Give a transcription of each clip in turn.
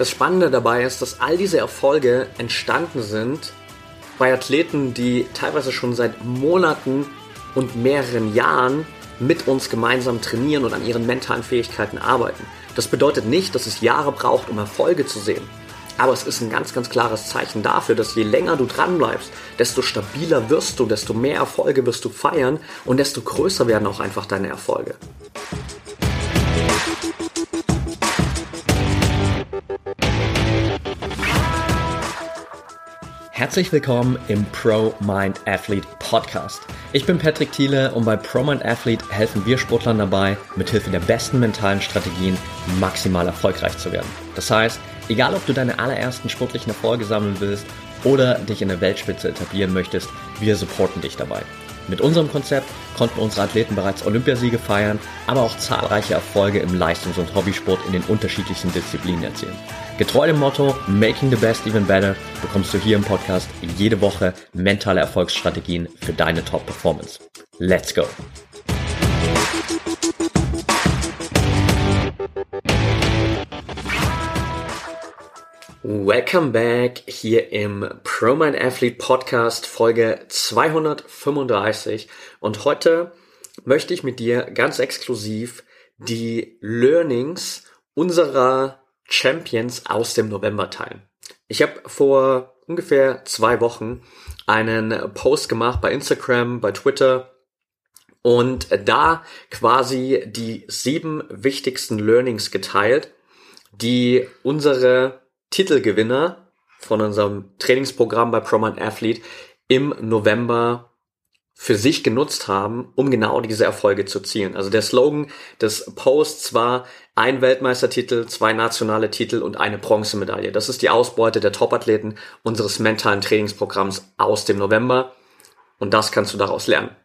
Das Spannende dabei ist, dass all diese Erfolge entstanden sind bei Athleten, die teilweise schon seit Monaten und mehreren Jahren mit uns gemeinsam trainieren und an ihren mentalen Fähigkeiten arbeiten. Das bedeutet nicht, dass es Jahre braucht, um Erfolge zu sehen. Aber es ist ein ganz, ganz klares Zeichen dafür, dass je länger du dran bleibst, desto stabiler wirst du, desto mehr Erfolge wirst du feiern und desto größer werden auch einfach deine Erfolge. Herzlich willkommen im Pro Mind Athlete Podcast. Ich bin Patrick Thiele und bei Pro Mind Athlete helfen wir Sportlern dabei, mithilfe der besten mentalen Strategien maximal erfolgreich zu werden. Das heißt, egal ob du deine allerersten sportlichen Erfolge sammeln willst oder dich in der Weltspitze etablieren möchtest, wir supporten dich dabei. Mit unserem Konzept konnten unsere Athleten bereits Olympiasiege feiern, aber auch zahlreiche Erfolge im Leistungs- und Hobbysport in den unterschiedlichsten Disziplinen erzielen. Getreu dem Motto Making the Best Even Better bekommst du hier im Podcast jede Woche mentale Erfolgsstrategien für deine Top-Performance. Let's go! Welcome back hier im ProMind Athlete Podcast Folge 235 und heute möchte ich mit dir ganz exklusiv die Learnings unserer Champions aus dem November teilen. Ich habe vor ungefähr zwei Wochen einen Post gemacht bei Instagram, bei Twitter und da quasi die sieben wichtigsten Learnings geteilt, die unsere Titelgewinner von unserem Trainingsprogramm bei ProMind Athlete im November für sich genutzt haben, um genau diese Erfolge zu zielen. Also der Slogan des Posts war ein Weltmeistertitel, zwei nationale Titel und eine Bronzemedaille. Das ist die Ausbeute der Topathleten unseres mentalen Trainingsprogramms aus dem November. Und das kannst du daraus lernen.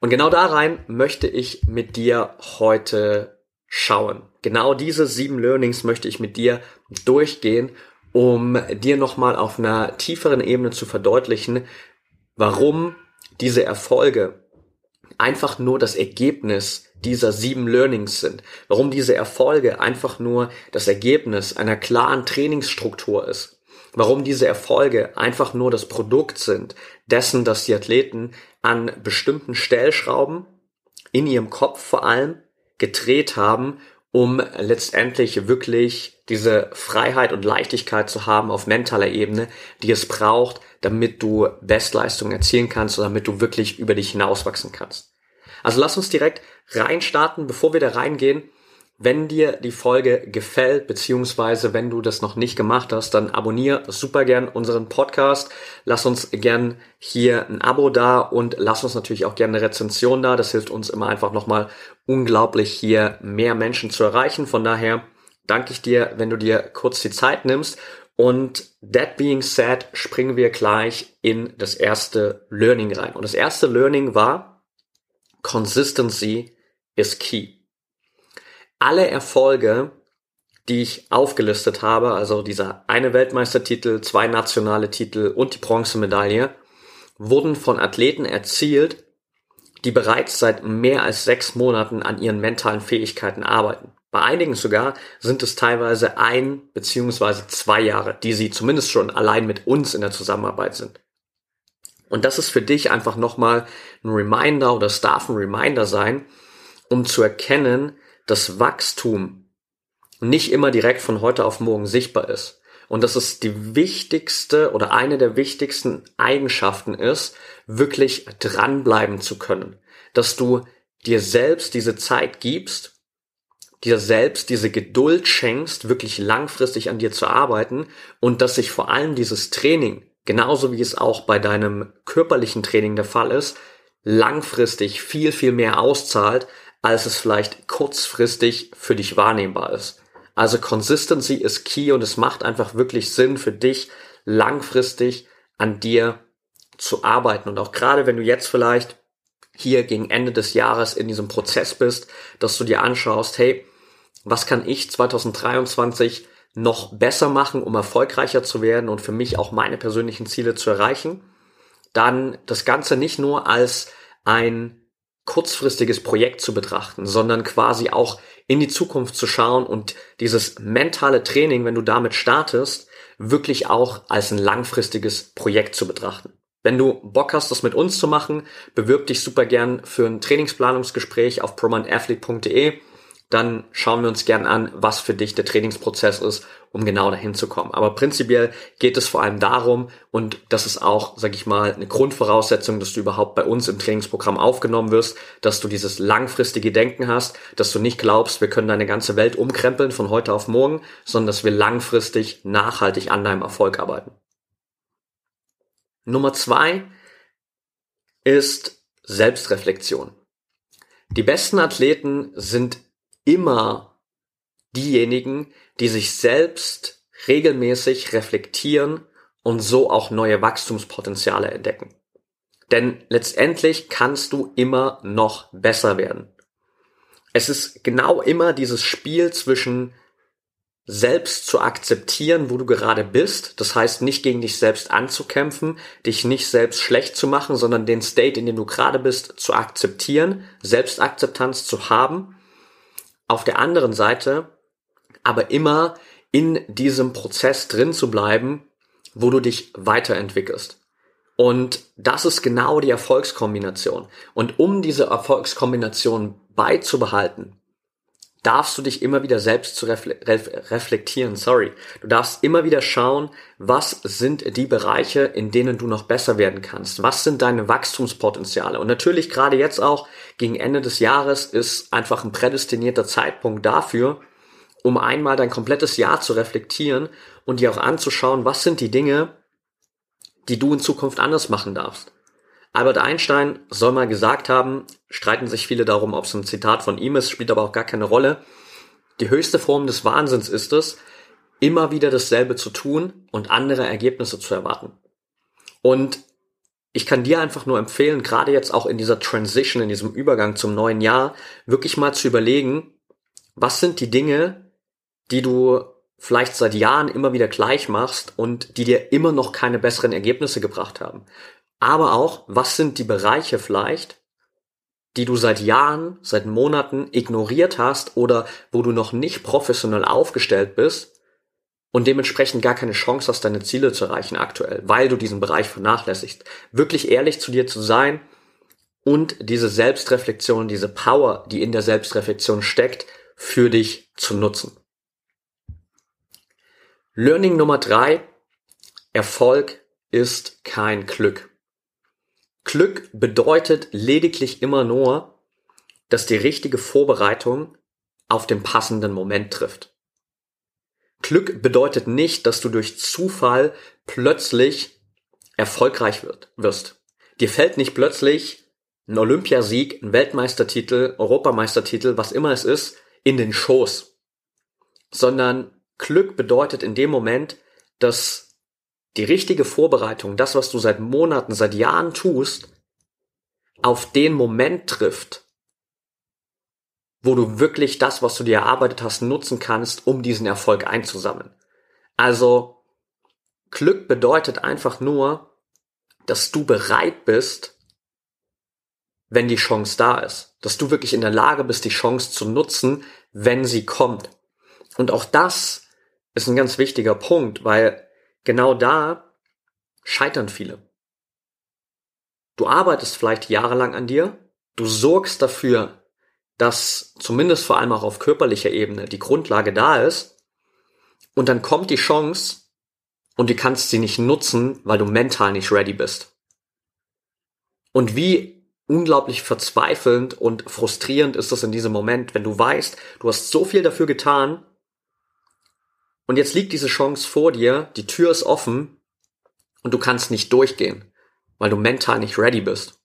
Und genau da rein möchte ich mit dir heute schauen. Genau diese sieben Learnings möchte ich mit dir durchgehen, um dir nochmal auf einer tieferen Ebene zu verdeutlichen, warum diese Erfolge einfach nur das Ergebnis dieser sieben Learnings sind. Warum diese Erfolge einfach nur das Ergebnis einer klaren Trainingsstruktur ist. Warum diese Erfolge einfach nur das Produkt sind dessen, dass die Athleten an bestimmten Stellschrauben in ihrem Kopf vor allem gedreht haben, um letztendlich wirklich diese Freiheit und Leichtigkeit zu haben auf mentaler Ebene, die es braucht, damit du Bestleistungen erzielen kannst und damit du wirklich über dich hinauswachsen kannst. Also lass uns direkt reinstarten, bevor wir da reingehen. Wenn dir die Folge gefällt, beziehungsweise wenn du das noch nicht gemacht hast, dann abonniere super gern unseren Podcast. Lass uns gern hier ein Abo da und lass uns natürlich auch gerne eine Rezension da. Das hilft uns immer einfach nochmal unglaublich hier mehr Menschen zu erreichen. Von daher danke ich dir, wenn du dir kurz die Zeit nimmst und that being said, springen wir gleich in das erste Learning rein. Und das erste Learning war, Consistency is key. Alle Erfolge, die ich aufgelistet habe, also dieser eine Weltmeistertitel, zwei nationale Titel und die Bronzemedaille, wurden von Athleten erzielt, die bereits seit mehr als sechs Monaten an ihren mentalen Fähigkeiten arbeiten. Bei einigen sogar sind es teilweise ein beziehungsweise zwei Jahre, die sie zumindest schon allein mit uns in der Zusammenarbeit sind. Und das ist für dich einfach nochmal ein Reminder oder es darf ein Reminder sein, um zu erkennen, dass Wachstum nicht immer direkt von heute auf morgen sichtbar ist. Und dass es die wichtigste oder eine der wichtigsten Eigenschaften ist, wirklich dranbleiben zu können. Dass du dir selbst diese Zeit gibst dir selbst diese Geduld schenkst, wirklich langfristig an dir zu arbeiten und dass sich vor allem dieses Training, genauso wie es auch bei deinem körperlichen Training der Fall ist, langfristig viel, viel mehr auszahlt, als es vielleicht kurzfristig für dich wahrnehmbar ist. Also Consistency ist key und es macht einfach wirklich Sinn für dich, langfristig an dir zu arbeiten. Und auch gerade wenn du jetzt vielleicht hier gegen Ende des Jahres in diesem Prozess bist, dass du dir anschaust, hey, was kann ich 2023 noch besser machen, um erfolgreicher zu werden und für mich auch meine persönlichen Ziele zu erreichen, dann das Ganze nicht nur als ein kurzfristiges Projekt zu betrachten, sondern quasi auch in die Zukunft zu schauen und dieses mentale Training, wenn du damit startest, wirklich auch als ein langfristiges Projekt zu betrachten. Wenn du Bock hast, das mit uns zu machen, bewirb dich super gern für ein Trainingsplanungsgespräch auf prominentathlete.de dann schauen wir uns gern an, was für dich der Trainingsprozess ist, um genau dahin zu kommen. Aber prinzipiell geht es vor allem darum, und das ist auch, sag ich mal, eine Grundvoraussetzung, dass du überhaupt bei uns im Trainingsprogramm aufgenommen wirst, dass du dieses langfristige Denken hast, dass du nicht glaubst, wir können deine ganze Welt umkrempeln von heute auf morgen, sondern dass wir langfristig nachhaltig an deinem Erfolg arbeiten. Nummer zwei ist Selbstreflexion. Die besten Athleten sind immer diejenigen, die sich selbst regelmäßig reflektieren und so auch neue Wachstumspotenziale entdecken. Denn letztendlich kannst du immer noch besser werden. Es ist genau immer dieses Spiel zwischen selbst zu akzeptieren, wo du gerade bist. Das heißt, nicht gegen dich selbst anzukämpfen, dich nicht selbst schlecht zu machen, sondern den State, in dem du gerade bist, zu akzeptieren, Selbstakzeptanz zu haben auf der anderen Seite aber immer in diesem Prozess drin zu bleiben, wo du dich weiterentwickelst. Und das ist genau die Erfolgskombination. Und um diese Erfolgskombination beizubehalten, darfst du dich immer wieder selbst zu reflektieren, sorry. Du darfst immer wieder schauen, was sind die Bereiche, in denen du noch besser werden kannst? Was sind deine Wachstumspotenziale? Und natürlich gerade jetzt auch gegen Ende des Jahres ist einfach ein prädestinierter Zeitpunkt dafür, um einmal dein komplettes Jahr zu reflektieren und dir auch anzuschauen, was sind die Dinge, die du in Zukunft anders machen darfst. Albert Einstein soll mal gesagt haben, streiten sich viele darum, ob es ein Zitat von ihm ist, spielt aber auch gar keine Rolle. Die höchste Form des Wahnsinns ist es, immer wieder dasselbe zu tun und andere Ergebnisse zu erwarten. Und ich kann dir einfach nur empfehlen, gerade jetzt auch in dieser Transition, in diesem Übergang zum neuen Jahr, wirklich mal zu überlegen, was sind die Dinge, die du vielleicht seit Jahren immer wieder gleich machst und die dir immer noch keine besseren Ergebnisse gebracht haben aber auch, was sind die Bereiche vielleicht, die du seit Jahren, seit Monaten ignoriert hast oder wo du noch nicht professionell aufgestellt bist und dementsprechend gar keine Chance hast, deine Ziele zu erreichen aktuell, weil du diesen Bereich vernachlässigst. Wirklich ehrlich zu dir zu sein und diese Selbstreflexion, diese Power, die in der Selbstreflexion steckt, für dich zu nutzen. Learning Nummer drei. Erfolg ist kein Glück. Glück bedeutet lediglich immer nur, dass die richtige Vorbereitung auf den passenden Moment trifft. Glück bedeutet nicht, dass du durch Zufall plötzlich erfolgreich wird, wirst. Dir fällt nicht plötzlich ein Olympiasieg, ein Weltmeistertitel, Europameistertitel, was immer es ist, in den Schoß. Sondern Glück bedeutet in dem Moment, dass die richtige Vorbereitung, das, was du seit Monaten, seit Jahren tust, auf den Moment trifft, wo du wirklich das, was du dir erarbeitet hast, nutzen kannst, um diesen Erfolg einzusammeln. Also Glück bedeutet einfach nur, dass du bereit bist, wenn die Chance da ist. Dass du wirklich in der Lage bist, die Chance zu nutzen, wenn sie kommt. Und auch das ist ein ganz wichtiger Punkt, weil genau da scheitern viele. Du arbeitest vielleicht jahrelang an dir, du sorgst dafür, dass zumindest vor allem auch auf körperlicher Ebene die Grundlage da ist, und dann kommt die Chance und du kannst sie nicht nutzen, weil du mental nicht ready bist. Und wie unglaublich verzweifelnd und frustrierend ist das in diesem Moment, wenn du weißt, du hast so viel dafür getan und jetzt liegt diese Chance vor dir, die Tür ist offen und du kannst nicht durchgehen, weil du mental nicht ready bist.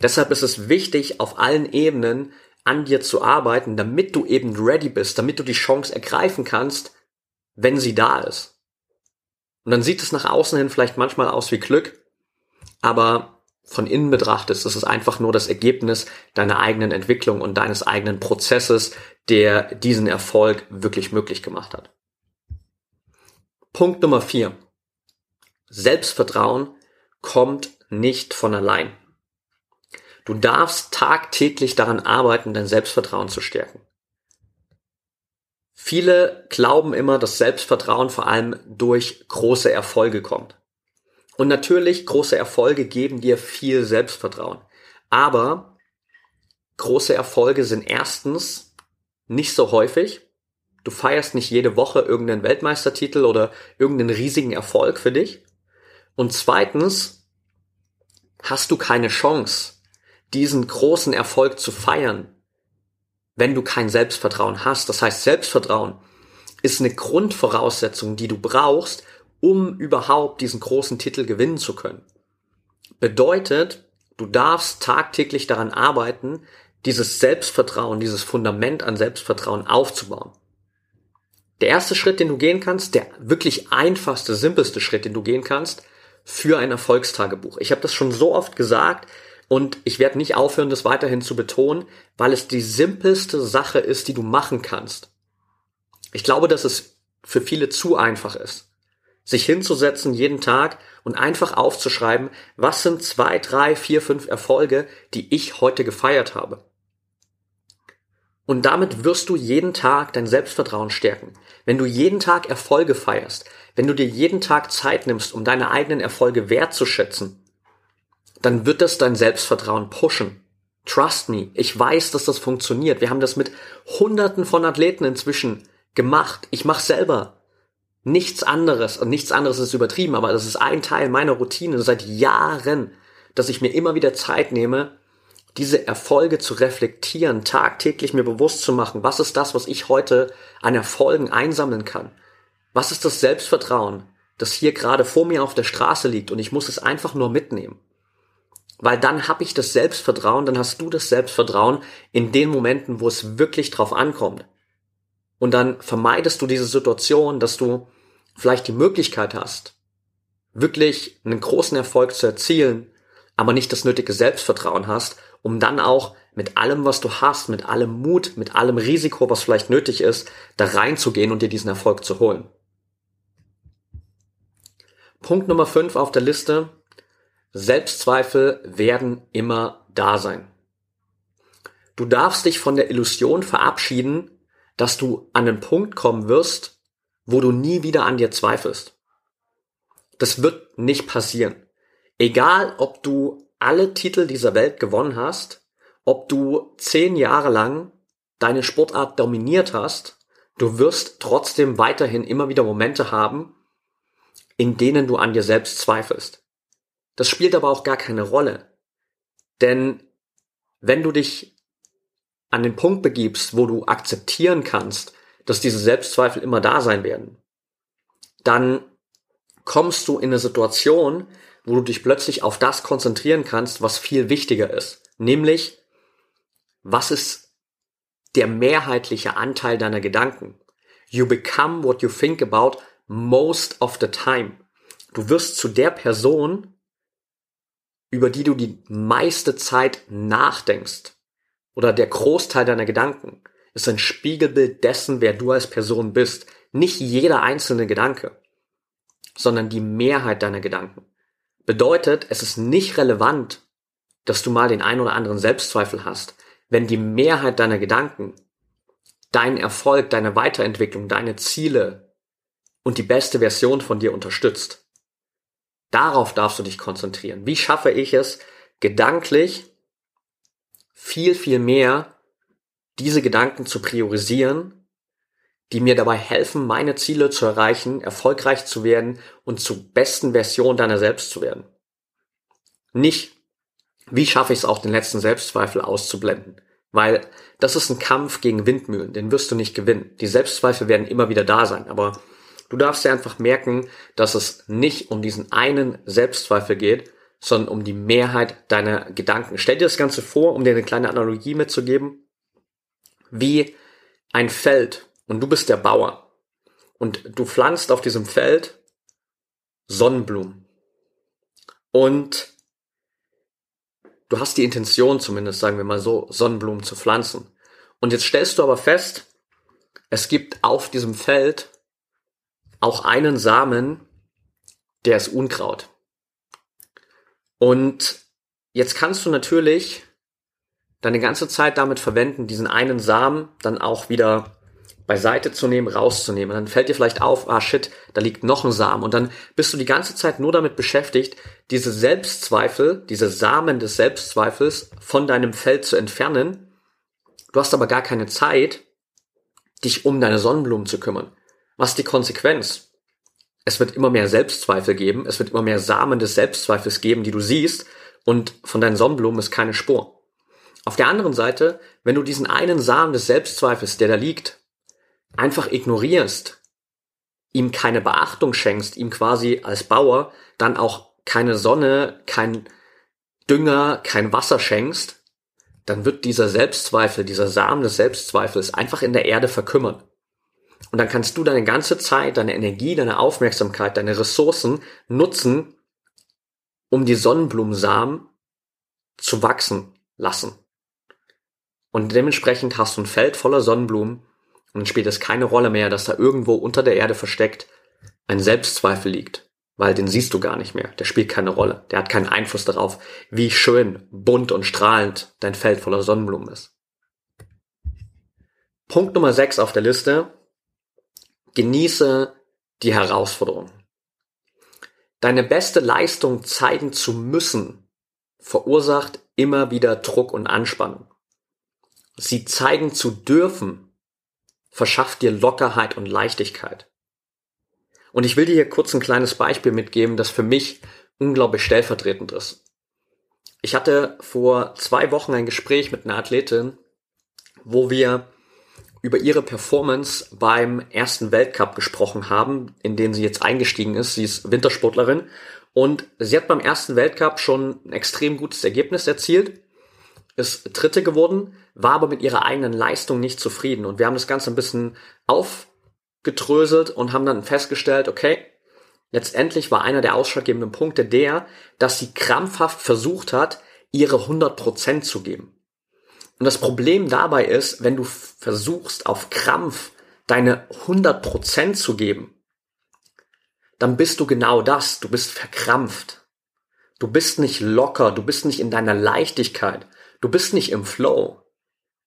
Deshalb ist es wichtig, auf allen Ebenen an dir zu arbeiten, damit du eben ready bist, damit du die Chance ergreifen kannst, wenn sie da ist. Und dann sieht es nach außen hin vielleicht manchmal aus wie Glück, aber von innen betrachtet ist es einfach nur das Ergebnis deiner eigenen Entwicklung und deines eigenen Prozesses, der diesen Erfolg wirklich möglich gemacht hat. Punkt Nummer vier. Selbstvertrauen kommt nicht von allein. Du darfst tagtäglich daran arbeiten, dein Selbstvertrauen zu stärken. Viele glauben immer, dass Selbstvertrauen vor allem durch große Erfolge kommt. Und natürlich, große Erfolge geben dir viel Selbstvertrauen. Aber große Erfolge sind erstens nicht so häufig. Du feierst nicht jede Woche irgendeinen Weltmeistertitel oder irgendeinen riesigen Erfolg für dich. Und zweitens hast du keine Chance, diesen großen Erfolg zu feiern, wenn du kein Selbstvertrauen hast. Das heißt, Selbstvertrauen ist eine Grundvoraussetzung, die du brauchst, um überhaupt diesen großen Titel gewinnen zu können. Bedeutet, du darfst tagtäglich daran arbeiten, dieses Selbstvertrauen, dieses Fundament an Selbstvertrauen aufzubauen. Der erste Schritt, den du gehen kannst, der wirklich einfachste, simpelste Schritt, den du gehen kannst, für ein Erfolgstagebuch. Ich habe das schon so oft gesagt, und ich werde nicht aufhören, das weiterhin zu betonen, weil es die simpelste Sache ist, die du machen kannst. Ich glaube, dass es für viele zu einfach ist, sich hinzusetzen jeden Tag und einfach aufzuschreiben, was sind zwei, drei, vier, fünf Erfolge, die ich heute gefeiert habe. Und damit wirst du jeden Tag dein Selbstvertrauen stärken. Wenn du jeden Tag Erfolge feierst, wenn du dir jeden Tag Zeit nimmst, um deine eigenen Erfolge wertzuschätzen, dann wird das dein Selbstvertrauen pushen. Trust me, ich weiß, dass das funktioniert. Wir haben das mit Hunderten von Athleten inzwischen gemacht. Ich mache selber nichts anderes und nichts anderes ist übertrieben, aber das ist ein Teil meiner Routine seit Jahren, dass ich mir immer wieder Zeit nehme, diese Erfolge zu reflektieren, tagtäglich mir bewusst zu machen, was ist das, was ich heute an Erfolgen einsammeln kann? Was ist das Selbstvertrauen, das hier gerade vor mir auf der Straße liegt und ich muss es einfach nur mitnehmen? Weil dann habe ich das Selbstvertrauen, dann hast du das Selbstvertrauen in den Momenten, wo es wirklich drauf ankommt. Und dann vermeidest du diese Situation, dass du vielleicht die Möglichkeit hast, wirklich einen großen Erfolg zu erzielen, aber nicht das nötige Selbstvertrauen hast, um dann auch mit allem, was du hast, mit allem Mut, mit allem Risiko, was vielleicht nötig ist, da reinzugehen und dir diesen Erfolg zu holen. Punkt Nummer 5 auf der Liste Selbstzweifel werden immer da sein. Du darfst dich von der Illusion verabschieden, dass du an den Punkt kommen wirst, wo du nie wieder an dir zweifelst. Das wird nicht passieren. Egal, ob du alle Titel dieser Welt gewonnen hast, ob du zehn Jahre lang deine Sportart dominiert hast, du wirst trotzdem weiterhin immer wieder Momente haben, in denen du an dir selbst zweifelst. Das spielt aber auch gar keine Rolle. Denn wenn du dich an den Punkt begibst, wo du akzeptieren kannst, dass diese Selbstzweifel immer da sein werden, dann kommst du in eine Situation, wo du dich plötzlich auf das konzentrieren kannst, was viel wichtiger ist. Nämlich, was ist der mehrheitliche Anteil deiner Gedanken? You become what you think about most of the time. Du wirst zu der Person, über die du die meiste Zeit nachdenkst oder der Großteil deiner Gedanken ist ein Spiegelbild dessen, wer du als Person bist. Nicht jeder einzelne Gedanke, sondern die Mehrheit deiner Gedanken. Bedeutet, es ist nicht relevant, dass du mal den ein oder anderen Selbstzweifel hast, wenn die Mehrheit deiner Gedanken deinen Erfolg, deine Weiterentwicklung, deine Ziele und die beste Version von dir unterstützt. Darauf darfst du dich konzentrieren. Wie schaffe ich es, gedanklich viel, viel mehr diese Gedanken zu priorisieren, die mir dabei helfen, meine Ziele zu erreichen, erfolgreich zu werden und zur besten Version deiner selbst zu werden. Nicht, wie schaffe ich es auch, den letzten Selbstzweifel auszublenden. Weil das ist ein Kampf gegen Windmühlen, den wirst du nicht gewinnen. Die Selbstzweifel werden immer wieder da sein, aber Du darfst dir einfach merken, dass es nicht um diesen einen Selbstzweifel geht, sondern um die Mehrheit deiner Gedanken. Stell dir das Ganze vor, um dir eine kleine Analogie mitzugeben, wie ein Feld und du bist der Bauer und du pflanzt auf diesem Feld Sonnenblumen und du hast die Intention zumindest, sagen wir mal so, Sonnenblumen zu pflanzen. Und jetzt stellst du aber fest, es gibt auf diesem Feld auch einen Samen, der ist Unkraut. Und jetzt kannst du natürlich deine ganze Zeit damit verwenden, diesen einen Samen dann auch wieder beiseite zu nehmen, rauszunehmen. dann fällt dir vielleicht auf, ah shit, da liegt noch ein Samen. Und dann bist du die ganze Zeit nur damit beschäftigt, diese Selbstzweifel, diese Samen des Selbstzweifels von deinem Feld zu entfernen. Du hast aber gar keine Zeit, dich um deine Sonnenblumen zu kümmern. Was ist die Konsequenz? Es wird immer mehr Selbstzweifel geben, es wird immer mehr Samen des Selbstzweifels geben, die du siehst, und von deinen Sonnenblumen ist keine Spur. Auf der anderen Seite, wenn du diesen einen Samen des Selbstzweifels, der da liegt, einfach ignorierst, ihm keine Beachtung schenkst, ihm quasi als Bauer dann auch keine Sonne, kein Dünger, kein Wasser schenkst, dann wird dieser Selbstzweifel, dieser Samen des Selbstzweifels einfach in der Erde verkümmern. Und dann kannst du deine ganze Zeit, deine Energie, deine Aufmerksamkeit, deine Ressourcen nutzen, um die Sonnenblumensamen zu wachsen lassen. Und dementsprechend hast du ein Feld voller Sonnenblumen und dann spielt es keine Rolle mehr, dass da irgendwo unter der Erde versteckt ein Selbstzweifel liegt, weil den siehst du gar nicht mehr. Der spielt keine Rolle. Der hat keinen Einfluss darauf, wie schön, bunt und strahlend dein Feld voller Sonnenblumen ist. Punkt Nummer 6 auf der Liste. Genieße die Herausforderung. Deine beste Leistung zeigen zu müssen verursacht immer wieder Druck und Anspannung. Sie zeigen zu dürfen verschafft dir Lockerheit und Leichtigkeit. Und ich will dir hier kurz ein kleines Beispiel mitgeben, das für mich unglaublich stellvertretend ist. Ich hatte vor zwei Wochen ein Gespräch mit einer Athletin, wo wir über ihre Performance beim ersten Weltcup gesprochen haben, in den sie jetzt eingestiegen ist. Sie ist Wintersportlerin und sie hat beim ersten Weltcup schon ein extrem gutes Ergebnis erzielt ist Dritte geworden, war aber mit ihrer eigenen Leistung nicht zufrieden. Und wir haben das Ganze ein bisschen aufgedröselt und haben dann festgestellt, okay, letztendlich war einer der ausschlaggebenden Punkte der, dass sie krampfhaft versucht hat, ihre 100% zu geben. Und das Problem dabei ist, wenn du versuchst, auf Krampf deine 100% zu geben, dann bist du genau das. Du bist verkrampft. Du bist nicht locker, du bist nicht in deiner Leichtigkeit, Du bist nicht im Flow.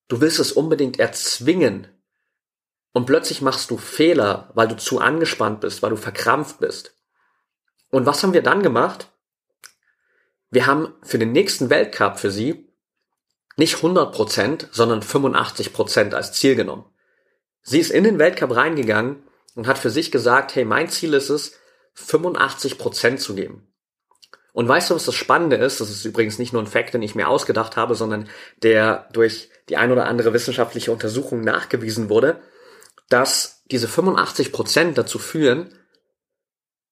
Du willst es unbedingt erzwingen. Und plötzlich machst du Fehler, weil du zu angespannt bist, weil du verkrampft bist. Und was haben wir dann gemacht? Wir haben für den nächsten Weltcup für sie nicht 100%, sondern 85% als Ziel genommen. Sie ist in den Weltcup reingegangen und hat für sich gesagt, hey, mein Ziel ist es, 85% zu geben. Und weißt du, was das Spannende ist? Das ist übrigens nicht nur ein Fakt, den ich mir ausgedacht habe, sondern der durch die ein oder andere wissenschaftliche Untersuchung nachgewiesen wurde, dass diese 85 Prozent dazu führen,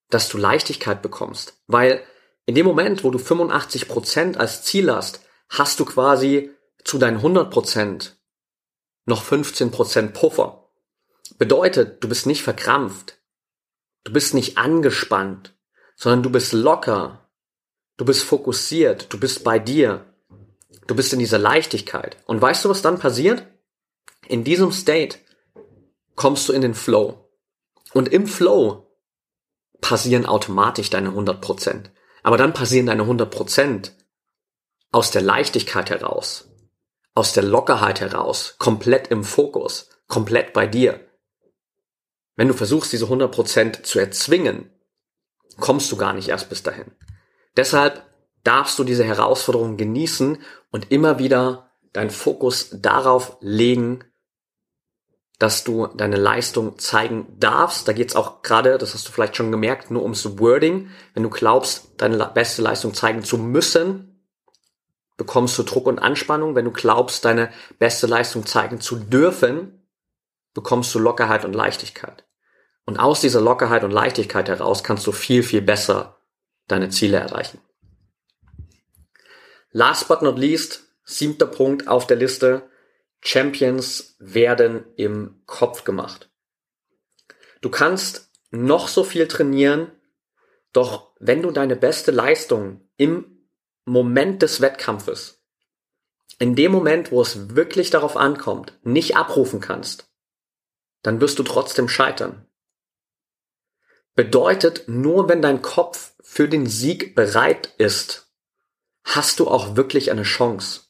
dass du Leichtigkeit bekommst. Weil in dem Moment, wo du 85 Prozent als Ziel hast, hast du quasi zu deinen 100 Prozent noch 15 Prozent Puffer. Bedeutet, du bist nicht verkrampft. Du bist nicht angespannt, sondern du bist locker, Du bist fokussiert, du bist bei dir, du bist in dieser Leichtigkeit. Und weißt du, was dann passiert? In diesem State kommst du in den Flow. Und im Flow passieren automatisch deine 100%. Aber dann passieren deine 100% aus der Leichtigkeit heraus, aus der Lockerheit heraus, komplett im Fokus, komplett bei dir. Wenn du versuchst, diese 100% zu erzwingen, kommst du gar nicht erst bis dahin. Deshalb darfst du diese Herausforderung genießen und immer wieder deinen Fokus darauf legen, dass du deine Leistung zeigen darfst. Da geht's auch gerade, das hast du vielleicht schon gemerkt, nur ums Wording. Wenn du glaubst, deine beste Leistung zeigen zu müssen, bekommst du Druck und Anspannung. Wenn du glaubst, deine beste Leistung zeigen zu dürfen, bekommst du Lockerheit und Leichtigkeit. Und aus dieser Lockerheit und Leichtigkeit heraus kannst du viel, viel besser deine Ziele erreichen. Last but not least, siebter Punkt auf der Liste, Champions werden im Kopf gemacht. Du kannst noch so viel trainieren, doch wenn du deine beste Leistung im Moment des Wettkampfes, in dem Moment, wo es wirklich darauf ankommt, nicht abrufen kannst, dann wirst du trotzdem scheitern. Bedeutet, nur wenn dein Kopf für den Sieg bereit ist, hast du auch wirklich eine Chance.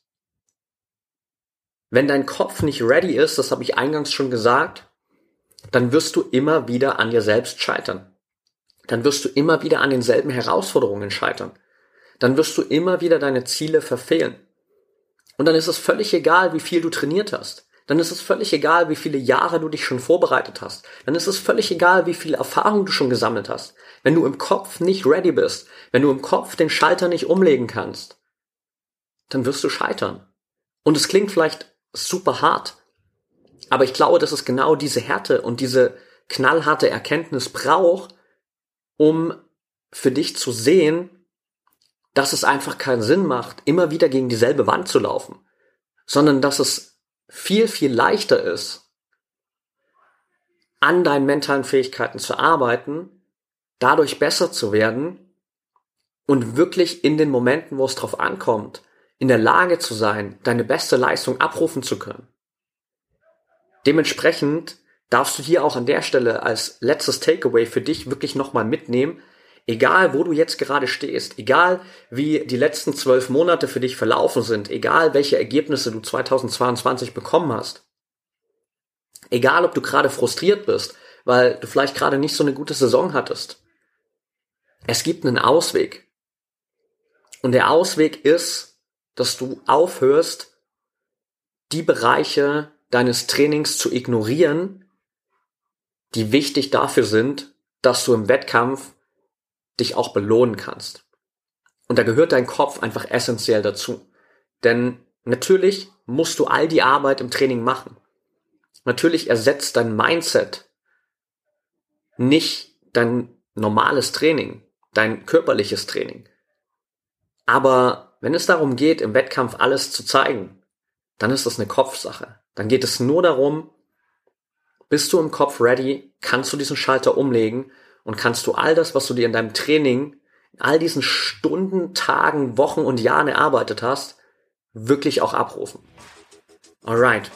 Wenn dein Kopf nicht ready ist, das habe ich eingangs schon gesagt, dann wirst du immer wieder an dir selbst scheitern. Dann wirst du immer wieder an denselben Herausforderungen scheitern. Dann wirst du immer wieder deine Ziele verfehlen. Und dann ist es völlig egal, wie viel du trainiert hast. Dann ist es völlig egal, wie viele Jahre du dich schon vorbereitet hast. Dann ist es völlig egal, wie viel Erfahrung du schon gesammelt hast. Wenn du im Kopf nicht ready bist, wenn du im Kopf den Schalter nicht umlegen kannst, dann wirst du scheitern. Und es klingt vielleicht super hart, aber ich glaube, dass es genau diese Härte und diese knallharte Erkenntnis braucht, um für dich zu sehen, dass es einfach keinen Sinn macht, immer wieder gegen dieselbe Wand zu laufen, sondern dass es viel, viel leichter ist, an deinen mentalen Fähigkeiten zu arbeiten, dadurch besser zu werden und wirklich in den Momenten, wo es drauf ankommt, in der Lage zu sein, deine beste Leistung abrufen zu können. Dementsprechend darfst du hier auch an der Stelle als letztes Takeaway für dich wirklich nochmal mitnehmen, egal wo du jetzt gerade stehst, egal wie die letzten zwölf Monate für dich verlaufen sind, egal welche Ergebnisse du 2022 bekommen hast, egal ob du gerade frustriert bist, weil du vielleicht gerade nicht so eine gute Saison hattest, es gibt einen Ausweg. Und der Ausweg ist, dass du aufhörst, die Bereiche deines Trainings zu ignorieren, die wichtig dafür sind, dass du im Wettkampf dich auch belohnen kannst. Und da gehört dein Kopf einfach essentiell dazu. Denn natürlich musst du all die Arbeit im Training machen. Natürlich ersetzt dein Mindset nicht dein normales Training, dein körperliches Training. Aber wenn es darum geht, im Wettkampf alles zu zeigen, dann ist das eine Kopfsache. Dann geht es nur darum, bist du im Kopf ready, kannst du diesen Schalter umlegen und kannst du all das, was du dir in deinem Training, in all diesen Stunden, Tagen, Wochen und Jahren erarbeitet hast, wirklich auch abrufen. Alright.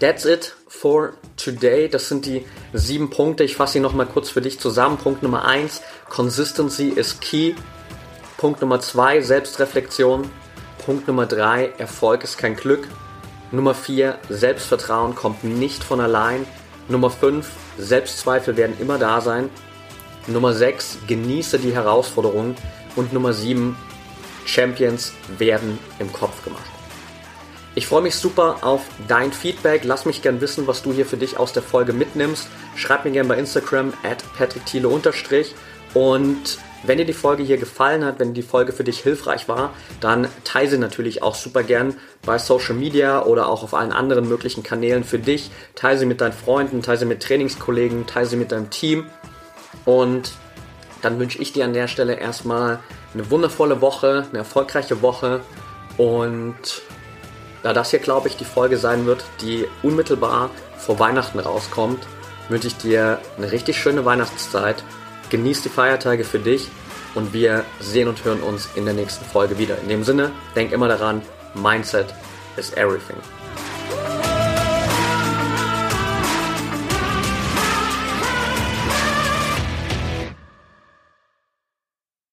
That's it for today. Das sind die sieben Punkte. Ich fasse sie nochmal kurz für dich zusammen. Punkt Nummer eins: Consistency is key. Punkt Nummer zwei: Selbstreflexion. Punkt Nummer drei: Erfolg ist kein Glück. Nummer vier: Selbstvertrauen kommt nicht von allein. Nummer fünf: Selbstzweifel werden immer da sein. Nummer sechs: Genieße die Herausforderungen. Und Nummer sieben: Champions werden im Kopf gemacht. Ich freue mich super auf dein Feedback. Lass mich gern wissen, was du hier für dich aus der Folge mitnimmst. Schreib mir gern bei Instagram at patrickthiele und wenn dir die Folge hier gefallen hat, wenn die Folge für dich hilfreich war, dann teile sie natürlich auch super gern bei Social Media oder auch auf allen anderen möglichen Kanälen für dich. Teile sie mit deinen Freunden, teile sie mit Trainingskollegen, teile sie mit deinem Team. Und dann wünsche ich dir an der Stelle erstmal eine wundervolle Woche, eine erfolgreiche Woche und da das hier, glaube ich, die Folge sein wird, die unmittelbar vor Weihnachten rauskommt, wünsche ich dir eine richtig schöne Weihnachtszeit. Genieß die Feiertage für dich und wir sehen und hören uns in der nächsten Folge wieder. In dem Sinne, denk immer daran, Mindset is everything.